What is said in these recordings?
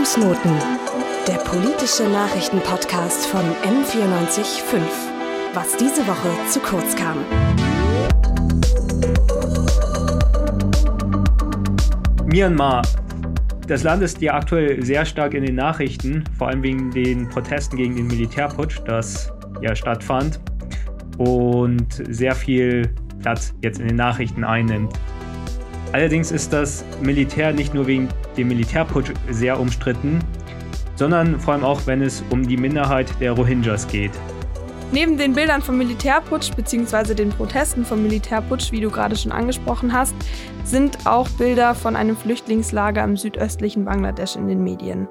Fußnoten, der politische Nachrichtenpodcast von M945. Was diese Woche zu kurz kam. Myanmar. Das Land ist ja aktuell sehr stark in den Nachrichten, vor allem wegen den Protesten gegen den Militärputsch, das ja stattfand und sehr viel Platz jetzt in den Nachrichten einnimmt. Allerdings ist das Militär nicht nur wegen dem Militärputsch sehr umstritten, sondern vor allem auch, wenn es um die Minderheit der Rohingyas geht. Neben den Bildern vom Militärputsch bzw. den Protesten vom Militärputsch, wie du gerade schon angesprochen hast, sind auch Bilder von einem Flüchtlingslager im südöstlichen Bangladesch in den Medien.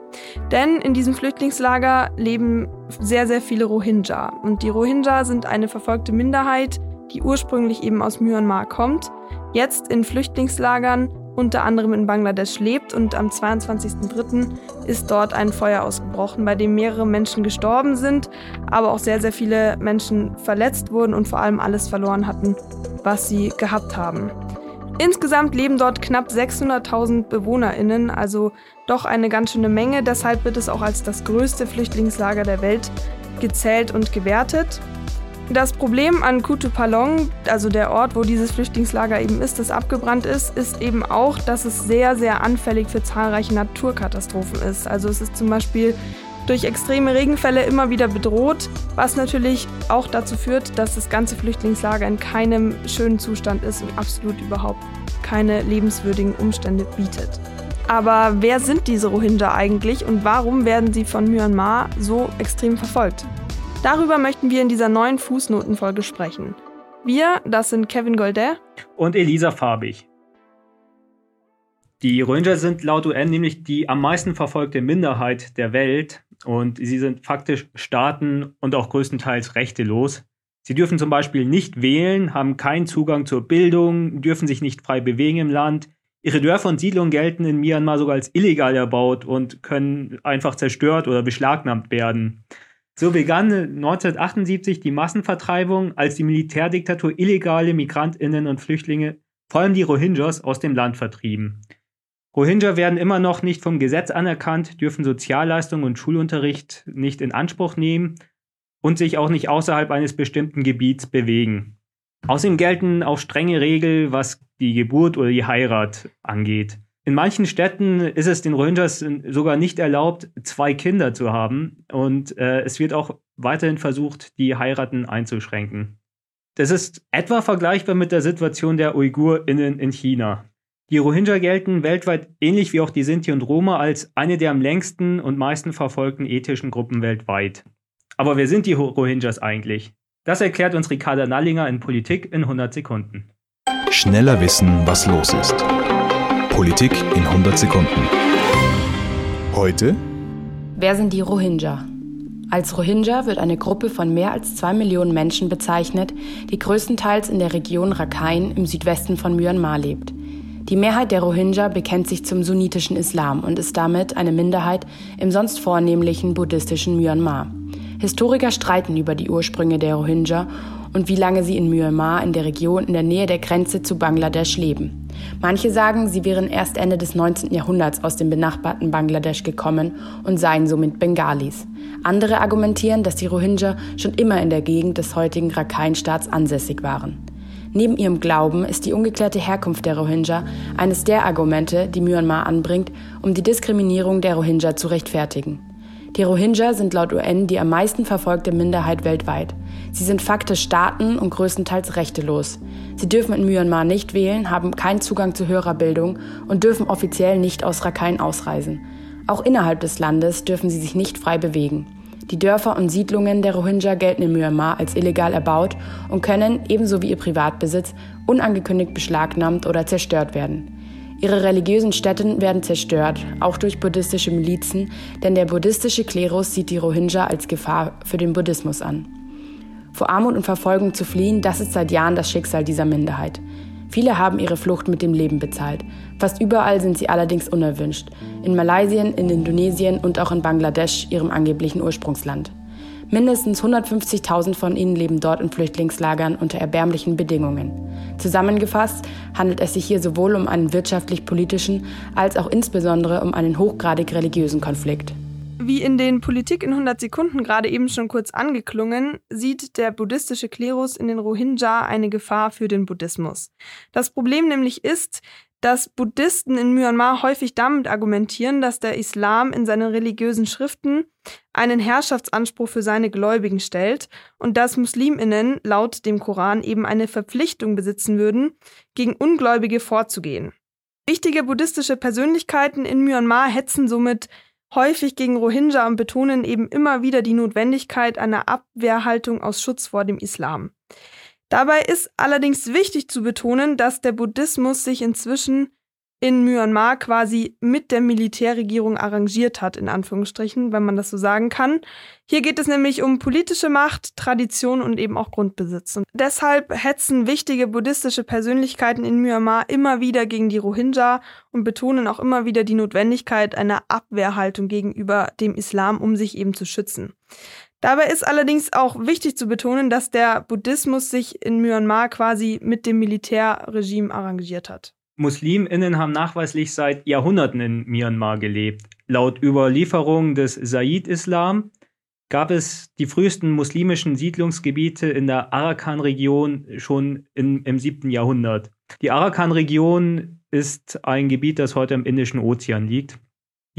Denn in diesem Flüchtlingslager leben sehr, sehr viele Rohingya. Und die Rohingya sind eine verfolgte Minderheit, die ursprünglich eben aus Myanmar kommt jetzt in Flüchtlingslagern unter anderem in Bangladesch lebt und am 22.03. ist dort ein Feuer ausgebrochen, bei dem mehrere Menschen gestorben sind, aber auch sehr, sehr viele Menschen verletzt wurden und vor allem alles verloren hatten, was sie gehabt haben. Insgesamt leben dort knapp 600.000 BewohnerInnen, also doch eine ganz schöne Menge. Deshalb wird es auch als das größte Flüchtlingslager der Welt gezählt und gewertet. Das Problem an Kutupalong, also der Ort, wo dieses Flüchtlingslager eben ist, das abgebrannt ist, ist eben auch, dass es sehr, sehr anfällig für zahlreiche Naturkatastrophen ist. Also es ist zum Beispiel durch extreme Regenfälle immer wieder bedroht, was natürlich auch dazu führt, dass das ganze Flüchtlingslager in keinem schönen Zustand ist und absolut überhaupt keine lebenswürdigen Umstände bietet. Aber wer sind diese Rohingya eigentlich und warum werden sie von Myanmar so extrem verfolgt? Darüber möchten wir in dieser neuen Fußnotenfolge sprechen. Wir, das sind Kevin Goldet und Elisa Farbig. Die Rohingya sind laut UN nämlich die am meisten verfolgte Minderheit der Welt und sie sind faktisch staaten- und auch größtenteils rechtelos. Sie dürfen zum Beispiel nicht wählen, haben keinen Zugang zur Bildung, dürfen sich nicht frei bewegen im Land. Ihre Dörfer und Siedlungen gelten in Myanmar sogar als illegal erbaut und können einfach zerstört oder beschlagnahmt werden. So begann 1978 die Massenvertreibung, als die Militärdiktatur illegale Migrantinnen und Flüchtlinge, vor allem die Rohingyas, aus dem Land vertrieben. Rohingya werden immer noch nicht vom Gesetz anerkannt, dürfen Sozialleistungen und Schulunterricht nicht in Anspruch nehmen und sich auch nicht außerhalb eines bestimmten Gebiets bewegen. Außerdem gelten auch strenge Regeln, was die Geburt oder die Heirat angeht. In manchen Städten ist es den Rohingyas sogar nicht erlaubt, zwei Kinder zu haben. Und äh, es wird auch weiterhin versucht, die Heiraten einzuschränken. Das ist etwa vergleichbar mit der Situation der UigurInnen in China. Die Rohingya gelten weltweit ähnlich wie auch die Sinti und Roma als eine der am längsten und meisten verfolgten ethischen Gruppen weltweit. Aber wer sind die Rohingyas eigentlich? Das erklärt uns Ricarda Nallinger in Politik in 100 Sekunden. Schneller wissen, was los ist. Politik in 100 Sekunden. Heute? Wer sind die Rohingya? Als Rohingya wird eine Gruppe von mehr als zwei Millionen Menschen bezeichnet, die größtenteils in der Region Rakhine im Südwesten von Myanmar lebt. Die Mehrheit der Rohingya bekennt sich zum sunnitischen Islam und ist damit eine Minderheit im sonst vornehmlichen buddhistischen Myanmar. Historiker streiten über die Ursprünge der Rohingya und wie lange sie in Myanmar in der Region in der Nähe der Grenze zu Bangladesch leben. Manche sagen, sie wären erst Ende des 19. Jahrhunderts aus dem benachbarten Bangladesch gekommen und seien somit Bengalis. Andere argumentieren, dass die Rohingya schon immer in der Gegend des heutigen Rakhine-Staats ansässig waren. Neben ihrem Glauben ist die ungeklärte Herkunft der Rohingya eines der Argumente, die Myanmar anbringt, um die Diskriminierung der Rohingya zu rechtfertigen. Die Rohingya sind laut UN die am meisten verfolgte Minderheit weltweit. Sie sind faktisch staaten- und größtenteils rechtelos. Sie dürfen in Myanmar nicht wählen, haben keinen Zugang zu höherer Bildung und dürfen offiziell nicht aus Rakhine ausreisen. Auch innerhalb des Landes dürfen sie sich nicht frei bewegen. Die Dörfer und Siedlungen der Rohingya gelten in Myanmar als illegal erbaut und können, ebenso wie ihr Privatbesitz, unangekündigt beschlagnahmt oder zerstört werden. Ihre religiösen Stätten werden zerstört, auch durch buddhistische Milizen, denn der buddhistische Klerus sieht die Rohingya als Gefahr für den Buddhismus an. Vor Armut und Verfolgung zu fliehen, das ist seit Jahren das Schicksal dieser Minderheit. Viele haben ihre Flucht mit dem Leben bezahlt. Fast überall sind sie allerdings unerwünscht. In Malaysia, in Indonesien und auch in Bangladesch, ihrem angeblichen Ursprungsland. Mindestens 150.000 von ihnen leben dort in Flüchtlingslagern unter erbärmlichen Bedingungen. Zusammengefasst handelt es sich hier sowohl um einen wirtschaftlich-politischen als auch insbesondere um einen hochgradig religiösen Konflikt. Wie in den Politik in 100 Sekunden gerade eben schon kurz angeklungen, sieht der buddhistische Klerus in den Rohingya eine Gefahr für den Buddhismus. Das Problem nämlich ist, dass Buddhisten in Myanmar häufig damit argumentieren, dass der Islam in seinen religiösen Schriften einen Herrschaftsanspruch für seine Gläubigen stellt und dass Musliminnen laut dem Koran eben eine Verpflichtung besitzen würden, gegen Ungläubige vorzugehen. Wichtige buddhistische Persönlichkeiten in Myanmar hetzen somit häufig gegen Rohingya und betonen eben immer wieder die Notwendigkeit einer Abwehrhaltung aus Schutz vor dem Islam. Dabei ist allerdings wichtig zu betonen, dass der Buddhismus sich inzwischen in Myanmar quasi mit der Militärregierung arrangiert hat, in Anführungsstrichen, wenn man das so sagen kann. Hier geht es nämlich um politische Macht, Tradition und eben auch Grundbesitz. Und deshalb hetzen wichtige buddhistische Persönlichkeiten in Myanmar immer wieder gegen die Rohingya und betonen auch immer wieder die Notwendigkeit einer Abwehrhaltung gegenüber dem Islam, um sich eben zu schützen. Dabei ist allerdings auch wichtig zu betonen, dass der Buddhismus sich in Myanmar quasi mit dem Militärregime arrangiert hat. MuslimInnen haben nachweislich seit Jahrhunderten in Myanmar gelebt. Laut Überlieferung des Said-Islam gab es die frühesten muslimischen Siedlungsgebiete in der Arakan-Region schon in, im 7. Jahrhundert. Die Arakan-Region ist ein Gebiet, das heute im Indischen Ozean liegt.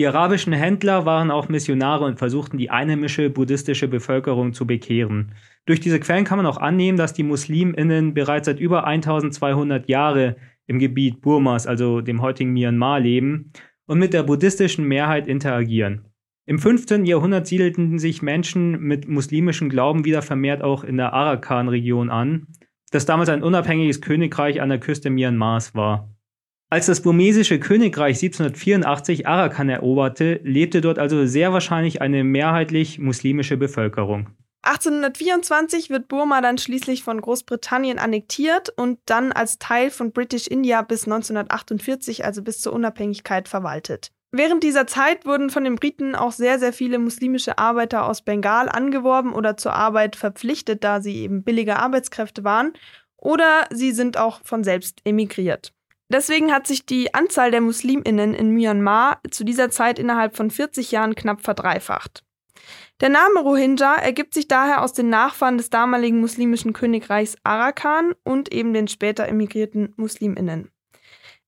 Die arabischen Händler waren auch Missionare und versuchten die einheimische buddhistische Bevölkerung zu bekehren. Durch diese Quellen kann man auch annehmen, dass die Musliminnen bereits seit über 1200 Jahren im Gebiet Burmas, also dem heutigen Myanmar, leben und mit der buddhistischen Mehrheit interagieren. Im 15. Jahrhundert siedelten sich Menschen mit muslimischem Glauben wieder vermehrt auch in der Arakan-Region an, das damals ein unabhängiges Königreich an der Küste Myanmars war. Als das burmesische Königreich 1784 Arakan eroberte, lebte dort also sehr wahrscheinlich eine mehrheitlich muslimische Bevölkerung. 1824 wird Burma dann schließlich von Großbritannien annektiert und dann als Teil von British India bis 1948, also bis zur Unabhängigkeit, verwaltet. Während dieser Zeit wurden von den Briten auch sehr, sehr viele muslimische Arbeiter aus Bengal angeworben oder zur Arbeit verpflichtet, da sie eben billige Arbeitskräfte waren, oder sie sind auch von selbst emigriert. Deswegen hat sich die Anzahl der Musliminnen in Myanmar zu dieser Zeit innerhalb von 40 Jahren knapp verdreifacht. Der Name Rohingya ergibt sich daher aus den Nachfahren des damaligen muslimischen Königreichs Arakan und eben den später emigrierten Musliminnen.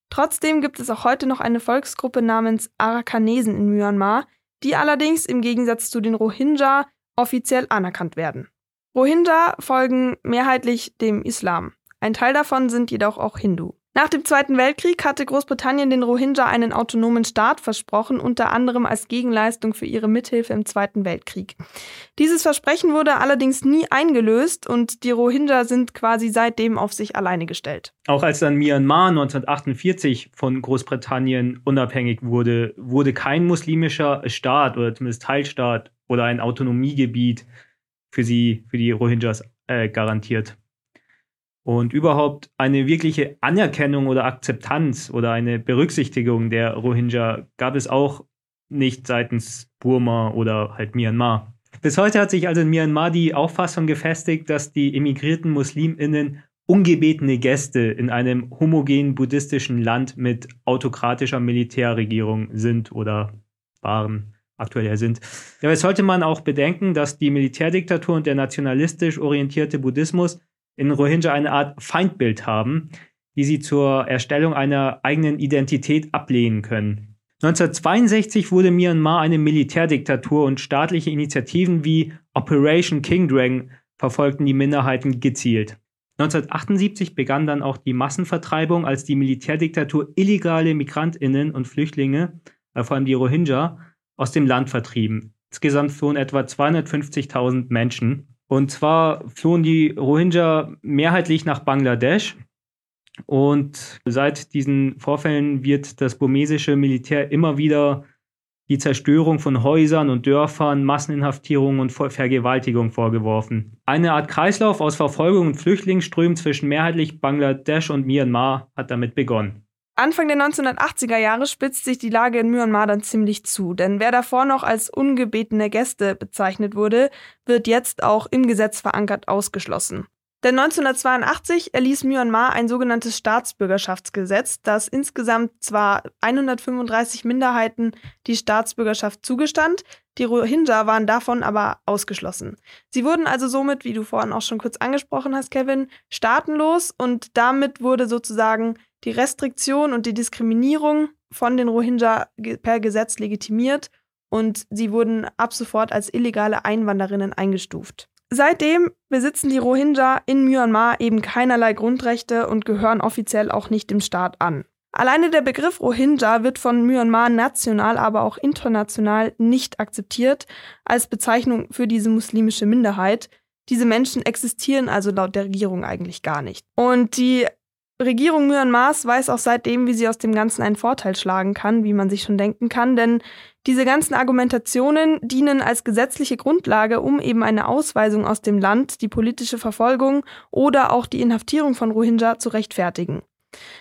Trotzdem gibt es auch heute noch eine Volksgruppe namens Arakanesen in Myanmar, die allerdings im Gegensatz zu den Rohingya offiziell anerkannt werden. Rohingya folgen mehrheitlich dem Islam. Ein Teil davon sind jedoch auch Hindu. Nach dem Zweiten Weltkrieg hatte Großbritannien den Rohingya einen autonomen Staat versprochen, unter anderem als Gegenleistung für ihre Mithilfe im Zweiten Weltkrieg. Dieses Versprechen wurde allerdings nie eingelöst und die Rohingya sind quasi seitdem auf sich alleine gestellt. Auch als dann Myanmar 1948 von Großbritannien unabhängig wurde, wurde kein muslimischer Staat oder zumindest Teilstaat oder ein Autonomiegebiet für sie, für die Rohingyas äh, garantiert. Und überhaupt eine wirkliche Anerkennung oder Akzeptanz oder eine Berücksichtigung der Rohingya gab es auch nicht seitens Burma oder halt Myanmar. Bis heute hat sich also in Myanmar die Auffassung gefestigt, dass die emigrierten Musliminnen ungebetene Gäste in einem homogenen buddhistischen Land mit autokratischer Militärregierung sind oder waren, aktuell ja sind. Dabei sollte man auch bedenken, dass die Militärdiktatur und der nationalistisch orientierte Buddhismus in Rohingya eine Art Feindbild haben, die sie zur Erstellung einer eigenen Identität ablehnen können. 1962 wurde Myanmar eine Militärdiktatur und staatliche Initiativen wie Operation King Dragon verfolgten die Minderheiten gezielt. 1978 begann dann auch die Massenvertreibung, als die Militärdiktatur illegale Migrantinnen und Flüchtlinge, äh, vor allem die Rohingya, aus dem Land vertrieben. Insgesamt flohen etwa 250.000 Menschen. Und zwar flohen die Rohingya mehrheitlich nach Bangladesch. Und seit diesen Vorfällen wird das burmesische Militär immer wieder die Zerstörung von Häusern und Dörfern, Masseninhaftierungen und Vergewaltigung vorgeworfen. Eine Art Kreislauf aus Verfolgung und Flüchtlingsströmen zwischen mehrheitlich Bangladesch und Myanmar hat damit begonnen. Anfang der 1980er Jahre spitzt sich die Lage in Myanmar dann ziemlich zu, denn wer davor noch als ungebetene Gäste bezeichnet wurde, wird jetzt auch im Gesetz verankert ausgeschlossen. Denn 1982 erließ Myanmar ein sogenanntes Staatsbürgerschaftsgesetz, das insgesamt zwar 135 Minderheiten die Staatsbürgerschaft zugestand, die Rohingya waren davon aber ausgeschlossen. Sie wurden also somit, wie du vorhin auch schon kurz angesprochen hast, Kevin, staatenlos und damit wurde sozusagen die Restriktion und die Diskriminierung von den Rohingya per Gesetz legitimiert und sie wurden ab sofort als illegale Einwanderinnen eingestuft. Seitdem besitzen die Rohingya in Myanmar eben keinerlei Grundrechte und gehören offiziell auch nicht dem Staat an. Alleine der Begriff Rohingya wird von Myanmar national, aber auch international nicht akzeptiert als Bezeichnung für diese muslimische Minderheit. Diese Menschen existieren also laut der Regierung eigentlich gar nicht. Und die Regierung Myanmars weiß auch seitdem, wie sie aus dem Ganzen einen Vorteil schlagen kann, wie man sich schon denken kann, denn diese ganzen Argumentationen dienen als gesetzliche Grundlage, um eben eine Ausweisung aus dem Land, die politische Verfolgung oder auch die Inhaftierung von Rohingya zu rechtfertigen.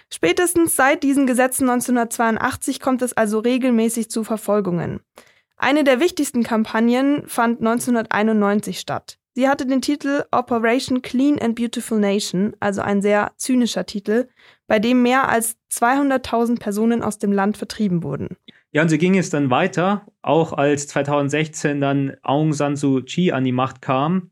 Spätestens seit diesen Gesetzen 1982 kommt es also regelmäßig zu Verfolgungen. Eine der wichtigsten Kampagnen fand 1991 statt. Sie hatte den Titel Operation Clean and Beautiful Nation, also ein sehr zynischer Titel, bei dem mehr als 200.000 Personen aus dem Land vertrieben wurden. Ja, und so ging es dann weiter, auch als 2016 dann Aung San Suu Kyi an die Macht kam,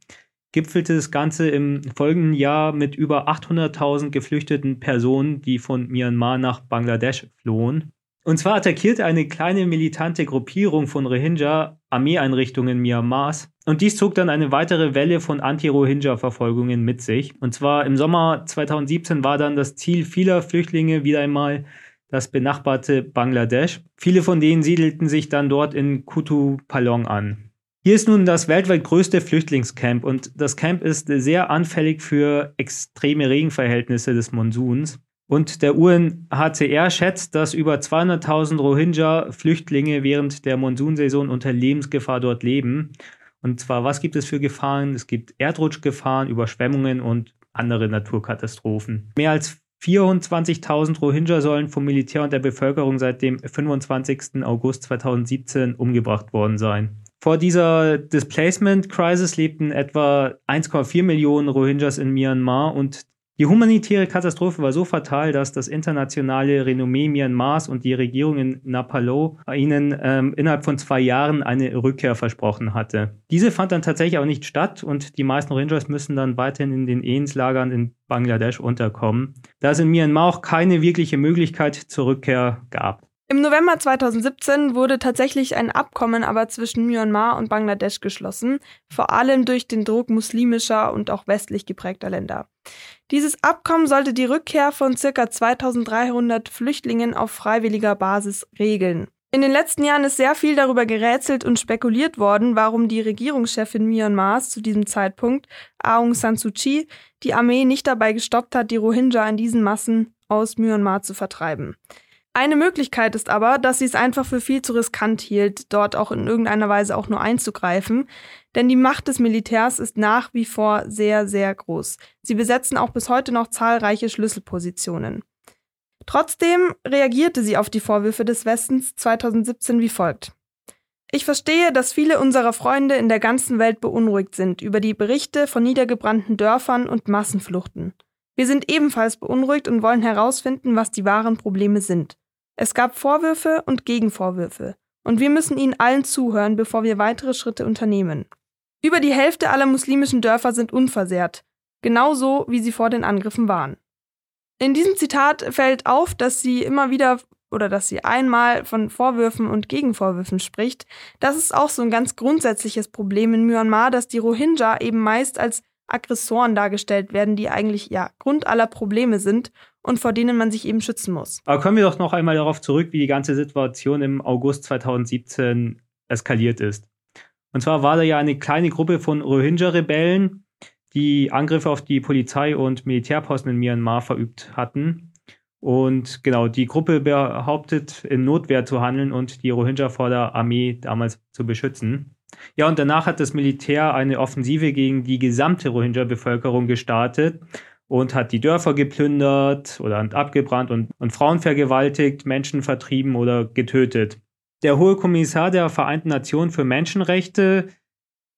gipfelte das Ganze im folgenden Jahr mit über 800.000 geflüchteten Personen, die von Myanmar nach Bangladesch flohen. Und zwar attackierte eine kleine militante Gruppierung von Rohingya Armeeeinrichtungen Myanmars. Und dies zog dann eine weitere Welle von Anti-Rohingya-Verfolgungen mit sich. Und zwar im Sommer 2017 war dann das Ziel vieler Flüchtlinge wieder einmal das benachbarte Bangladesch. Viele von denen siedelten sich dann dort in Kutu Palong an. Hier ist nun das weltweit größte Flüchtlingscamp und das Camp ist sehr anfällig für extreme Regenverhältnisse des Monsuns. Und der UNHCR schätzt, dass über 200.000 Rohingya-Flüchtlinge während der Monsunsaison unter Lebensgefahr dort leben. Und zwar, was gibt es für Gefahren? Es gibt Erdrutschgefahren, Überschwemmungen und andere Naturkatastrophen. Mehr als 24.000 Rohingya sollen vom Militär und der Bevölkerung seit dem 25. August 2017 umgebracht worden sein. Vor dieser Displacement Crisis lebten etwa 1,4 Millionen Rohingyas in Myanmar und die humanitäre Katastrophe war so fatal, dass das internationale Renommee Myanmars und die Regierung in Napalo ihnen ähm, innerhalb von zwei Jahren eine Rückkehr versprochen hatte. Diese fand dann tatsächlich auch nicht statt und die meisten Rangers müssen dann weiterhin in den Ehenslagern in Bangladesch unterkommen, da es in Myanmar auch keine wirkliche Möglichkeit zur Rückkehr gab. Im November 2017 wurde tatsächlich ein Abkommen aber zwischen Myanmar und Bangladesch geschlossen, vor allem durch den Druck muslimischer und auch westlich geprägter Länder. Dieses Abkommen sollte die Rückkehr von ca. 2300 Flüchtlingen auf freiwilliger Basis regeln. In den letzten Jahren ist sehr viel darüber gerätselt und spekuliert worden, warum die Regierungschefin Myanmars zu diesem Zeitpunkt, Aung San Suu Kyi, die Armee nicht dabei gestoppt hat, die Rohingya in diesen Massen aus Myanmar zu vertreiben. Eine Möglichkeit ist aber, dass sie es einfach für viel zu riskant hielt, dort auch in irgendeiner Weise auch nur einzugreifen, denn die Macht des Militärs ist nach wie vor sehr, sehr groß. Sie besetzen auch bis heute noch zahlreiche Schlüsselpositionen. Trotzdem reagierte sie auf die Vorwürfe des Westens 2017 wie folgt. Ich verstehe, dass viele unserer Freunde in der ganzen Welt beunruhigt sind über die Berichte von niedergebrannten Dörfern und Massenfluchten. Wir sind ebenfalls beunruhigt und wollen herausfinden, was die wahren Probleme sind. Es gab Vorwürfe und Gegenvorwürfe, und wir müssen ihnen allen zuhören, bevor wir weitere Schritte unternehmen. Über die Hälfte aller muslimischen Dörfer sind unversehrt, genauso wie sie vor den Angriffen waren. In diesem Zitat fällt auf, dass sie immer wieder oder dass sie einmal von Vorwürfen und Gegenvorwürfen spricht. Das ist auch so ein ganz grundsätzliches Problem in Myanmar, dass die Rohingya eben meist als Aggressoren dargestellt werden, die eigentlich ja Grund aller Probleme sind und vor denen man sich eben schützen muss. Aber kommen wir doch noch einmal darauf zurück, wie die ganze Situation im August 2017 eskaliert ist. Und zwar war da ja eine kleine Gruppe von Rohingya-Rebellen, die Angriffe auf die Polizei und Militärposten in Myanmar verübt hatten. Und genau, die Gruppe behauptet, in Notwehr zu handeln und die Rohingya vor der Armee damals zu beschützen. Ja, und danach hat das Militär eine Offensive gegen die gesamte Rohingya-Bevölkerung gestartet. und hat die Dörfer geplündert oder abgebrannt und, und Frauen vergewaltigt, Menschen vertrieben oder getötet. Der Hohe Kommissar der Vereinten Nationen für Menschenrechte,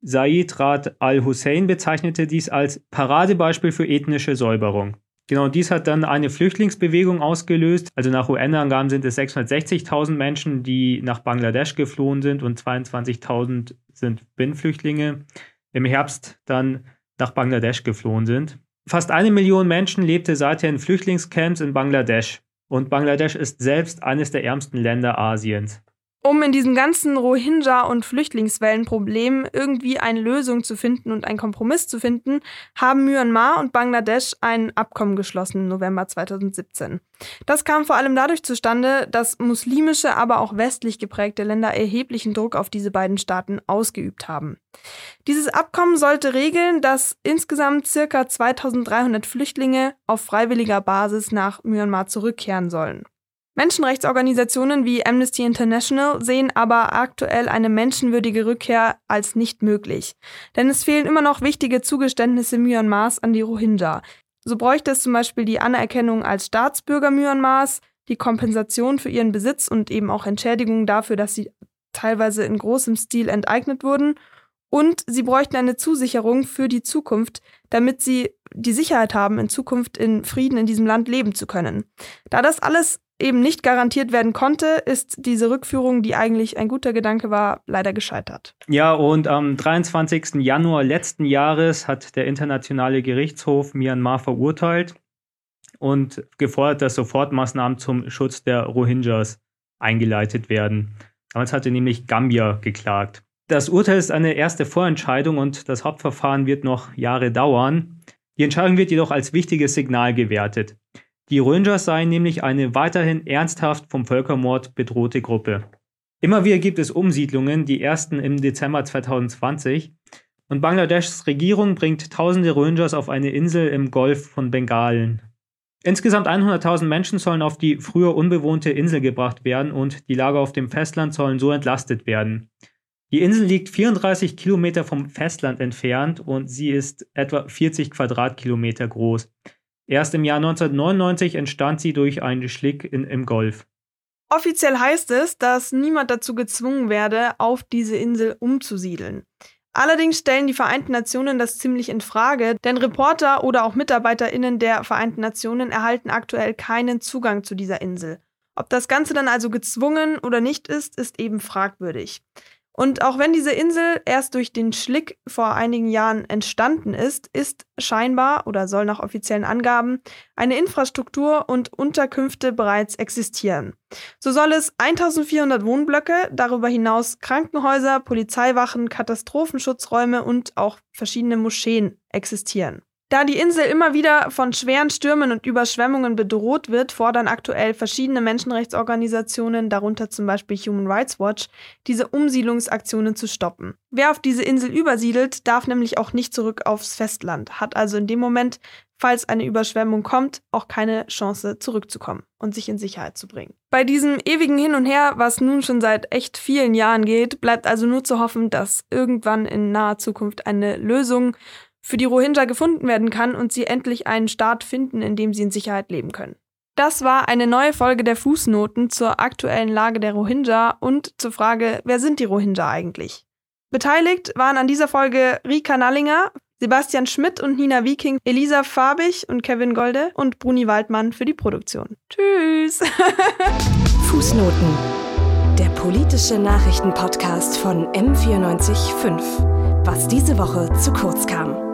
Said Rad al-Hussein, bezeichnete dies als Paradebeispiel für ethnische Säuberung. Genau, dies hat dann eine Flüchtlingsbewegung ausgelöst. Also nach UN-Angaben sind es 660.000 Menschen, die nach Bangladesch geflohen sind und 22.000 sind Binnenflüchtlinge im Herbst dann nach Bangladesch geflohen sind. Fast eine Million Menschen lebte seither in Flüchtlingscamps in Bangladesch. Und Bangladesch ist selbst eines der ärmsten Länder Asiens. Um in diesem ganzen Rohingya- und Flüchtlingswellenproblem irgendwie eine Lösung zu finden und einen Kompromiss zu finden, haben Myanmar und Bangladesch ein Abkommen geschlossen im November 2017. Das kam vor allem dadurch zustande, dass muslimische, aber auch westlich geprägte Länder erheblichen Druck auf diese beiden Staaten ausgeübt haben. Dieses Abkommen sollte regeln, dass insgesamt circa 2300 Flüchtlinge auf freiwilliger Basis nach Myanmar zurückkehren sollen. Menschenrechtsorganisationen wie Amnesty International sehen aber aktuell eine menschenwürdige Rückkehr als nicht möglich. Denn es fehlen immer noch wichtige Zugeständnisse Myanmars an die Rohingya. So bräuchte es zum Beispiel die Anerkennung als Staatsbürger Myanmars, die Kompensation für ihren Besitz und eben auch Entschädigung dafür, dass sie teilweise in großem Stil enteignet wurden. Und sie bräuchten eine Zusicherung für die Zukunft, damit sie die Sicherheit haben, in Zukunft in Frieden in diesem Land leben zu können. Da das alles eben nicht garantiert werden konnte, ist diese Rückführung, die eigentlich ein guter Gedanke war, leider gescheitert. Ja, und am 23. Januar letzten Jahres hat der Internationale Gerichtshof Myanmar verurteilt und gefordert, dass Sofortmaßnahmen zum Schutz der Rohingyas eingeleitet werden. Damals hatte nämlich Gambia geklagt. Das Urteil ist eine erste Vorentscheidung und das Hauptverfahren wird noch Jahre dauern. Die Entscheidung wird jedoch als wichtiges Signal gewertet. Die Rangers seien nämlich eine weiterhin ernsthaft vom Völkermord bedrohte Gruppe. Immer wieder gibt es Umsiedlungen, die ersten im Dezember 2020. Und Bangladeschs Regierung bringt tausende Rangers auf eine Insel im Golf von Bengalen. Insgesamt 100.000 Menschen sollen auf die früher unbewohnte Insel gebracht werden und die Lager auf dem Festland sollen so entlastet werden. Die Insel liegt 34 Kilometer vom Festland entfernt und sie ist etwa 40 Quadratkilometer groß. Erst im Jahr 1999 entstand sie durch einen Schlick in, im Golf. Offiziell heißt es, dass niemand dazu gezwungen werde, auf diese Insel umzusiedeln. Allerdings stellen die Vereinten Nationen das ziemlich in Frage, denn Reporter oder auch MitarbeiterInnen der Vereinten Nationen erhalten aktuell keinen Zugang zu dieser Insel. Ob das Ganze dann also gezwungen oder nicht ist, ist eben fragwürdig. Und auch wenn diese Insel erst durch den Schlick vor einigen Jahren entstanden ist, ist scheinbar oder soll nach offiziellen Angaben eine Infrastruktur und Unterkünfte bereits existieren. So soll es 1400 Wohnblöcke, darüber hinaus Krankenhäuser, Polizeiwachen, Katastrophenschutzräume und auch verschiedene Moscheen existieren. Da die Insel immer wieder von schweren Stürmen und Überschwemmungen bedroht wird, fordern aktuell verschiedene Menschenrechtsorganisationen, darunter zum Beispiel Human Rights Watch, diese Umsiedlungsaktionen zu stoppen. Wer auf diese Insel übersiedelt, darf nämlich auch nicht zurück aufs Festland, hat also in dem Moment, falls eine Überschwemmung kommt, auch keine Chance zurückzukommen und sich in Sicherheit zu bringen. Bei diesem ewigen Hin und Her, was nun schon seit echt vielen Jahren geht, bleibt also nur zu hoffen, dass irgendwann in naher Zukunft eine Lösung für die Rohingya gefunden werden kann und sie endlich einen Staat finden, in dem sie in Sicherheit leben können. Das war eine neue Folge der Fußnoten zur aktuellen Lage der Rohingya und zur Frage, wer sind die Rohingya eigentlich? Beteiligt waren an dieser Folge Rika Nallinger, Sebastian Schmidt und Nina Viking, Elisa Farbig und Kevin Golde und Bruni Waldmann für die Produktion. Tschüss! Fußnoten. Der politische Nachrichtenpodcast von M945. Was diese Woche zu kurz kam.